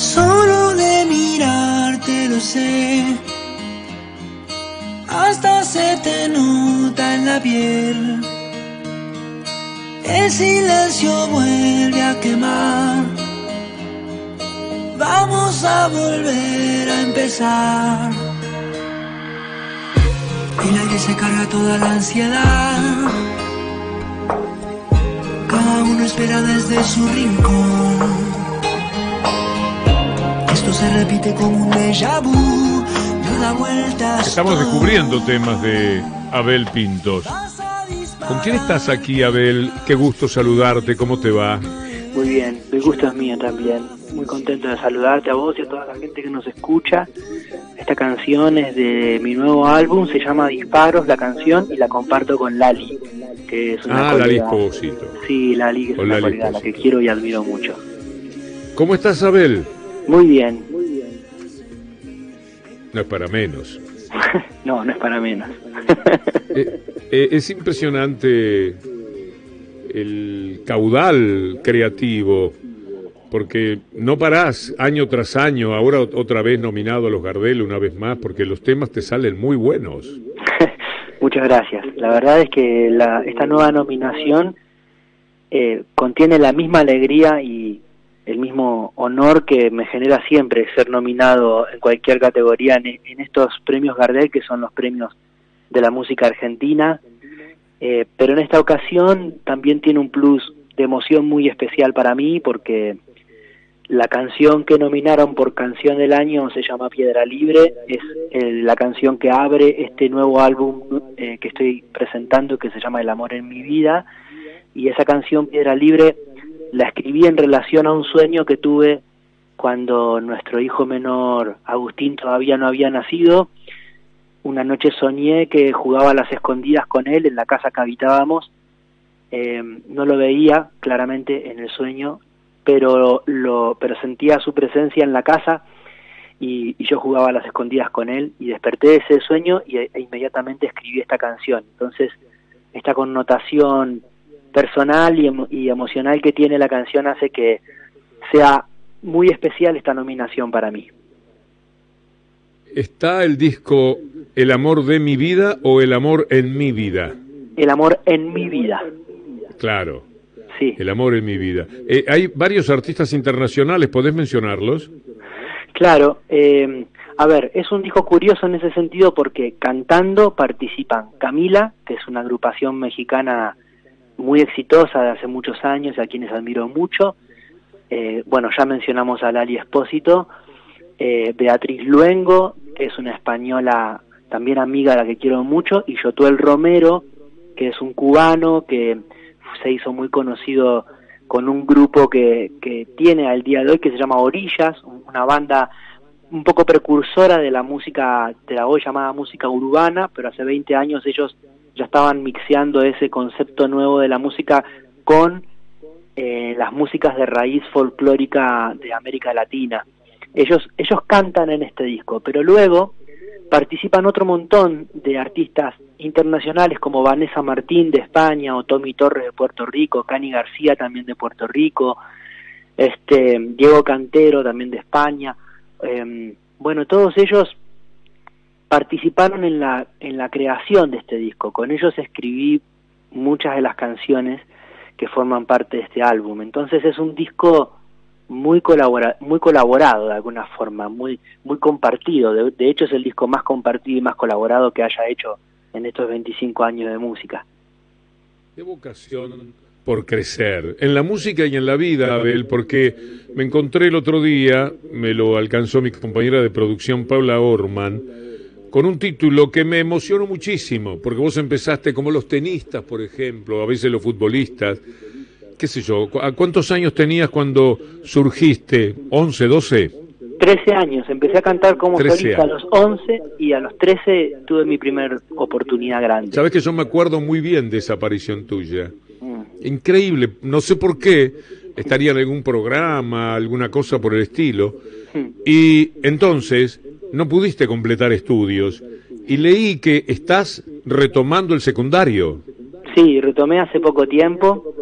Solo de mirarte lo sé. Hasta se te nota en la piel. El silencio vuelve a quemar. Vamos a volver a empezar. El aire se carga toda la ansiedad. Cada uno espera desde su rincón. Se repite como un déjà vu. No da vueltas. Estamos descubriendo temas de Abel Pintos. ¿Con quién estás aquí, Abel? Qué gusto saludarte, ¿cómo te va? Muy bien, el gusto es mío también. Muy contento de saludarte a vos y a toda la gente que nos escucha. Esta canción es de mi nuevo álbum, se llama Disparos, la canción, y la comparto con Lali, que es una Ah, Lali colega- Esposito. Sí, Lali, que es Con una Lali colega a la que quiero y admiro mucho. ¿Cómo estás, Abel? Muy bien. No es para menos. no, no es para menos. Eh, eh, es impresionante el caudal creativo, porque no parás año tras año, ahora ot- otra vez nominado a los Gardel una vez más, porque los temas te salen muy buenos. Muchas gracias. La verdad es que la, esta nueva nominación eh, contiene la misma alegría y el mismo honor que me genera siempre ser nominado en cualquier categoría en, en estos premios Gardel, que son los premios de la música argentina. Eh, pero en esta ocasión también tiene un plus de emoción muy especial para mí porque la canción que nominaron por canción del año se llama Piedra Libre, es eh, la canción que abre este nuevo álbum eh, que estoy presentando que se llama El amor en mi vida y esa canción Piedra Libre la escribí en relación a un sueño que tuve cuando nuestro hijo menor Agustín todavía no había nacido. Una noche soñé que jugaba a las escondidas con él en la casa que habitábamos. Eh, no lo veía claramente en el sueño, pero lo pero sentía su presencia en la casa y, y yo jugaba a las escondidas con él y desperté de ese sueño y, e inmediatamente escribí esta canción. Entonces, esta connotación personal y, emo- y emocional que tiene la canción hace que sea muy especial esta nominación para mí. ¿Está el disco El amor de mi vida o El amor en mi vida? El amor en mi vida. Claro, Sí. El amor en mi vida. Eh, hay varios artistas internacionales, ¿podés mencionarlos? Claro, eh, a ver, es un disco curioso en ese sentido porque cantando participan Camila, que es una agrupación mexicana muy exitosa de hace muchos años y a quienes admiro mucho. Eh, bueno, ya mencionamos a Lali Espósito, eh, Beatriz Luengo, que es una española también amiga a la que quiero mucho, y Yotuel Romero, que es un cubano que se hizo muy conocido con un grupo que, que tiene al día de hoy que se llama Orillas, un- una banda un poco precursora de la música, de la hoy llamada música urbana, pero hace 20 años ellos ya estaban mixeando ese concepto nuevo de la música con eh, las músicas de raíz folclórica de América Latina. Ellos, ellos cantan en este disco, pero luego participan otro montón de artistas internacionales como Vanessa Martín de España o Tommy Torres de Puerto Rico, Cani García también de Puerto Rico, este Diego Cantero también de España. Eh, bueno, todos ellos participaron en la en la creación de este disco. Con ellos escribí muchas de las canciones que forman parte de este álbum. Entonces es un disco muy colabora muy colaborado de alguna forma, muy muy compartido. De, de hecho es el disco más compartido y más colaborado que haya hecho en estos 25 años de música. Qué vocación por crecer, en la música y en la vida, Abel, porque me encontré el otro día, me lo alcanzó mi compañera de producción Paula Orman, con un título que me emocionó muchísimo, porque vos empezaste como los tenistas, por ejemplo, a veces los futbolistas, qué sé yo, ¿cu- ¿a cuántos años tenías cuando surgiste? ¿11, 12? 13 años, empecé a cantar como 13 solista a los 11 y a los 13 tuve mi primer oportunidad grande. Sabes que yo me acuerdo muy bien de esa aparición tuya. Mm. Increíble, no sé por qué, estaría en algún programa, alguna cosa por el estilo. Hmm. Y entonces no pudiste completar estudios. Y leí que estás retomando el secundario. Sí, retomé hace poco tiempo.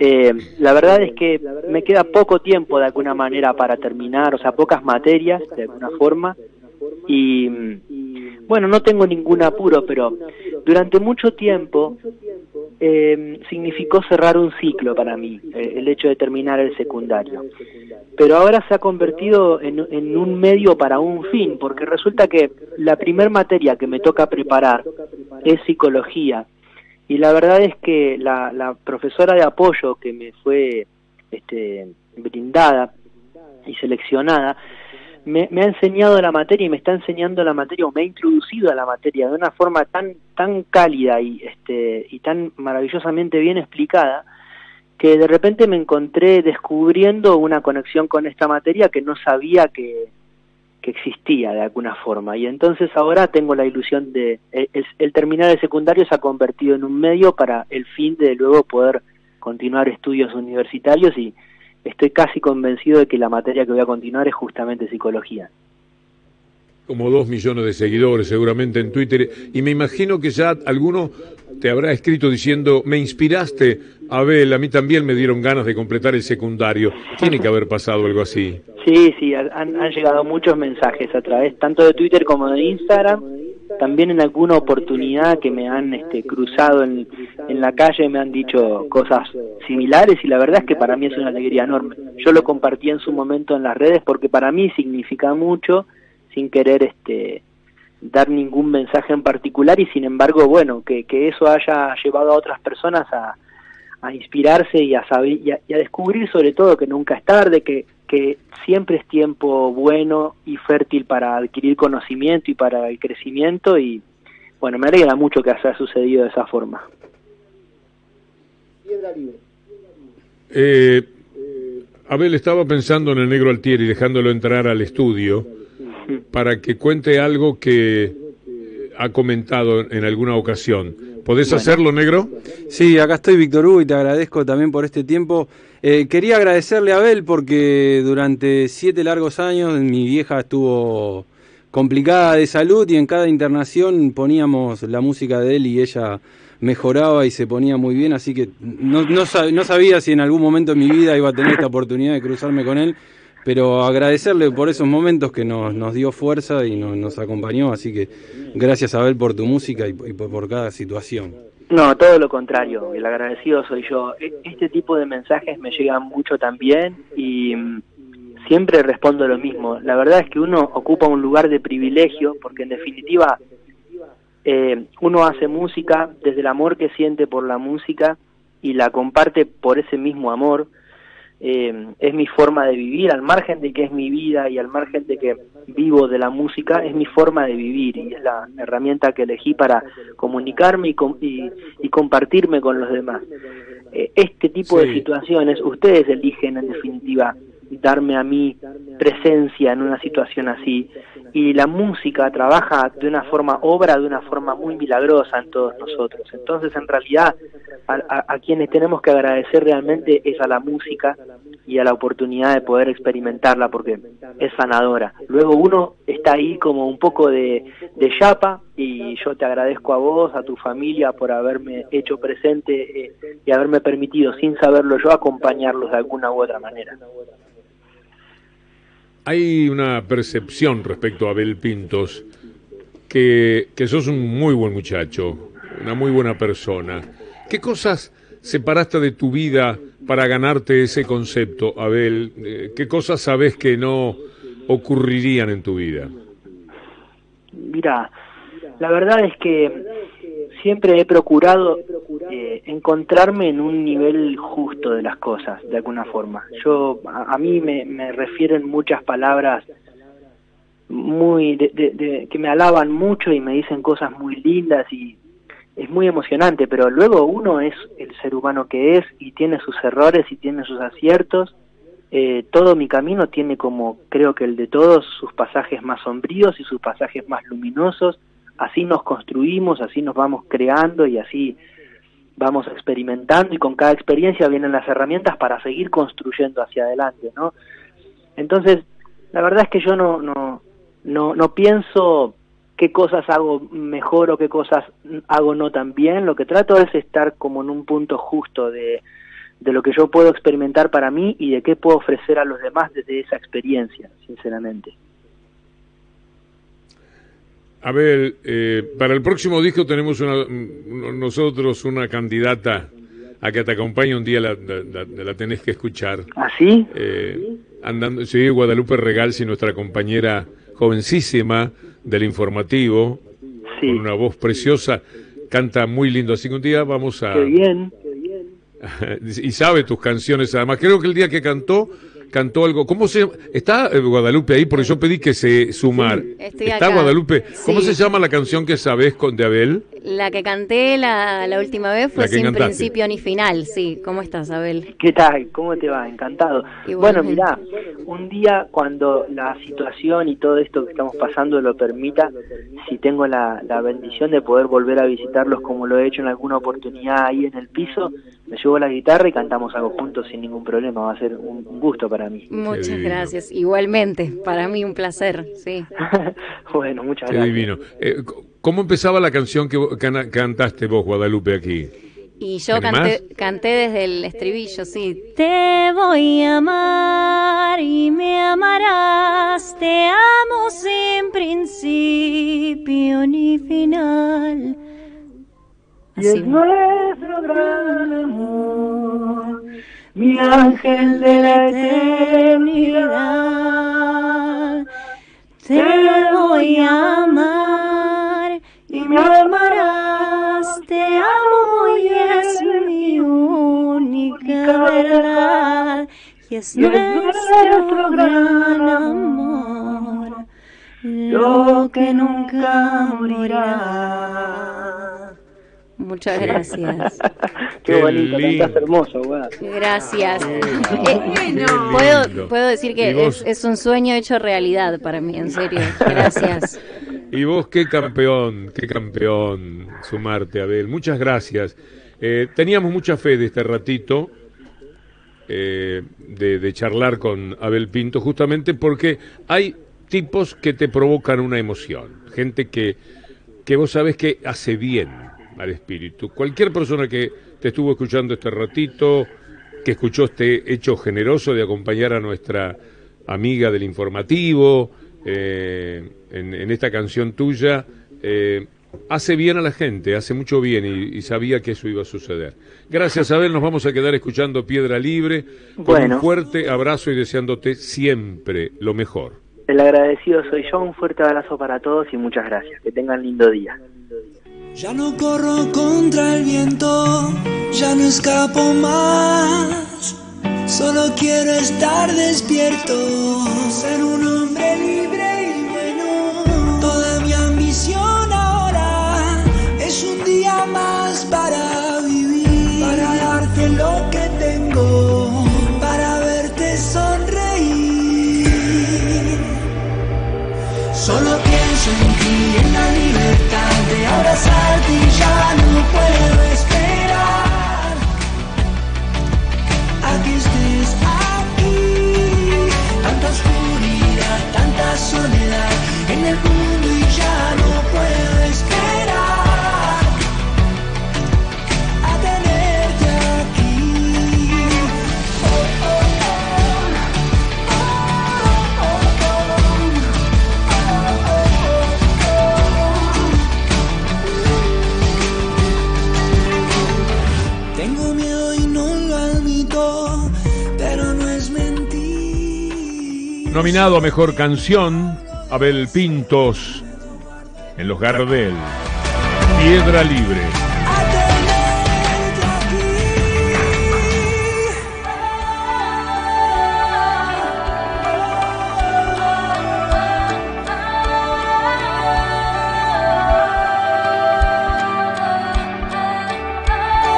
eh, la verdad es que me queda poco tiempo de alguna manera para terminar, o sea, pocas materias de alguna forma. Y bueno, no tengo ningún apuro, pero durante mucho tiempo eh, significó cerrar un ciclo para mí, eh, el hecho de terminar el secundario. Pero ahora se ha convertido en, en, un medio para un fin, porque resulta que la primer materia que me toca preparar es psicología. Y la verdad es que la, la profesora de apoyo que me fue este, brindada y seleccionada, me, ha enseñado la materia y me está enseñando la materia o me ha introducido a la materia de una forma tan tan cálida y este y tan maravillosamente bien explicada que de repente me encontré descubriendo una conexión con esta materia que no sabía que, que existía de alguna forma. Y entonces ahora tengo la ilusión de el, el terminar el secundario se ha convertido en un medio para el fin de luego poder continuar estudios universitarios y estoy casi convencido de que la materia que voy a continuar es justamente psicología. Como dos millones de seguidores seguramente en Twitter y me imagino que ya alguno te habrá escrito diciendo, me inspiraste, Abel, a mí también me dieron ganas de completar el secundario. Tiene que haber pasado algo así. Sí, sí, han, han llegado muchos mensajes a través tanto de Twitter como de Instagram también en alguna oportunidad que me han este, cruzado en, en la calle me han dicho cosas similares y la verdad es que para mí es una alegría enorme. Yo lo compartí en su momento en las redes porque para mí significa mucho sin querer este dar ningún mensaje en particular y sin embargo, bueno, que, eso haya llevado a otras personas a, a inspirarse y a saber y a, y a descubrir sobre todo que nunca es tarde, que que siempre es tiempo bueno y fértil para adquirir conocimiento y para el crecimiento y bueno, me alegra mucho que haya sucedido de esa forma. Eh, Abel estaba pensando en el negro Altieri, dejándolo entrar al estudio para que cuente algo que ha comentado en alguna ocasión. ¿Podés bueno. hacerlo, negro? Sí, acá estoy, Víctor Hugo, y te agradezco también por este tiempo. Eh, quería agradecerle a Abel porque durante siete largos años mi vieja estuvo complicada de salud y en cada internación poníamos la música de él y ella mejoraba y se ponía muy bien, así que no, no, no sabía si en algún momento en mi vida iba a tener esta oportunidad de cruzarme con él pero agradecerle por esos momentos que nos, nos dio fuerza y nos, nos, acompañó, así que gracias Abel por tu música y, por, por, cada situación. No, todo lo contrario, el agradecido soy yo. Este tipo de mensajes me llegan mucho también y mm, siempre respondo lo mismo. La verdad es que uno ocupa un lugar de privilegio porque en definitiva eh, uno hace música desde el amor que siente por la música y la comparte por ese mismo amor eh, es mi forma de vivir, al margen de que es mi vida y al margen de que vivo de la música, es mi forma de vivir y es la herramienta que elegí para comunicarme y, com y, y compartirme con los demás. Eh, este tipo sí. de situaciones, ustedes eligen en definitiva darme a mí presencia en una situación así y la música trabaja de una forma, obra de una forma muy milagrosa en todos nosotros. Entonces, en realidad, a, a, quienes tenemos que agradecer realmente es a la música y a la oportunidad de poder experimentarla porque es sanadora. Luego uno está ahí como un poco de, de chapa y yo te agradezco a vos, a tu familia por haberme hecho presente eh, y haberme permitido, sin saberlo yo, acompañarlos de alguna u otra manera. Hay una percepción respecto a Abel Pintos que, que sos un muy buen muchacho, una muy buena persona. ¿Qué cosas separaste de tu vida para ganarte ese concepto, Abel? Eh, ¿Qué cosas sabes que no ocurrirían en tu vida? Mira, la verdad es que siempre he procurado eh, encontrarme en un nivel justo de las cosas, de alguna forma. Yo, a, mí me, refieren muchas palabras muy de, que me alaban mucho y me dicen cosas muy lindas y es muy emocionante, pero luego uno es el ser humano que es y tiene sus errores y tiene sus aciertos. Eh, todo mi camino tiene como creo que el de todos sus pasajes más sombríos y sus pasajes más luminosos así nos construimos, así nos vamos creando y así vamos experimentando y con cada experiencia vienen las herramientas para seguir construyendo hacia adelante, ¿no? Entonces, la verdad es que yo no no no no pienso qué cosas hago mejor o qué cosas hago no tan bien, lo que trato es estar como en un punto justo de de lo que yo puedo experimentar para mí y de qué puedo ofrecer a los demás desde esa experiencia, sinceramente. Abel, eh, para el próximo disco tenemos una, nosotros una candidata a que te acompañe un día, la, la, tenés que escuchar. ¿Ah, sí? Eh, andando, sí, Guadalupe Regalsi, nuestra compañera jovencísima del informativo, con una voz preciosa, canta muy lindo, así que un día vamos a... Qué bien. y sabe tus canciones, además, creo que el día que cantó cantó algo. ¿Cómo se está eh, Guadalupe ahí? Porque yo pedí que se sumar. está Guadalupe. ¿Cómo se llama la canción que sabes con de Abel? La que canté la, la última vez fue sin principio ni final. Sí, ¿cómo estás, Abel? ¿Qué tal? ¿Cómo te va? Encantado. Bueno, mira, un día cuando la situación y todo esto que estamos pasando lo permita, si tengo la, la bendición de poder volver a visitarlos como lo he hecho en alguna oportunidad ahí en el piso, me llevo la guitarra y cantamos algo juntos sin ningún problema. Va a ser un, gusto para mí. Muchas gracias. Igualmente, para mí un placer, sí. bueno, muchas Qué divino. Eh, ¿Cómo empezaba la canción que cantaste vos, Guadalupe, aquí? Y yo canté, canté, desde el estribillo, sí. Te voy a amar y me amarás, te amo sin principio ni final y es nuestro gran amor, mi ángel de la eternidad. Te voy a amar y me amarás, te amo y es mi única verdad. Y es nuestro gran amor, lo que nunca morirá. Muchas gracias. Qué, bonito, estás hermoso, Gracias. Eh, puedo, puedo decir que es, un sueño hecho realidad para mí, en serio. Gracias. Y vos, qué campeón, qué campeón sumarte, Abel. Muchas gracias. Eh, teníamos mucha fe de este ratito. Eh, de, de charlar con Abel Pinto, justamente porque hay tipos que te provocan una emoción, gente que, que vos sabes que hace bien, al espíritu. Cualquier persona que te estuvo escuchando este ratito, que escuchó este hecho generoso de acompañar a nuestra amiga del informativo eh, en, esta canción tuya, eh, hace bien a la gente, hace mucho bien y, sabía que eso iba a suceder. Gracias, Abel, nos vamos a quedar escuchando Piedra Libre con un fuerte abrazo y deseándote siempre lo mejor. El agradecido soy yo, un fuerte abrazo para todos y muchas gracias. Que tengan lindo día. Ya no corro contra el viento, ya no escapo más. Solo quiero estar despierto, ser un hombre libre abrazarte y ya no puedo Nominado a Mejor Canción, Abel Pintos, en los Gardel. Piedra Libre.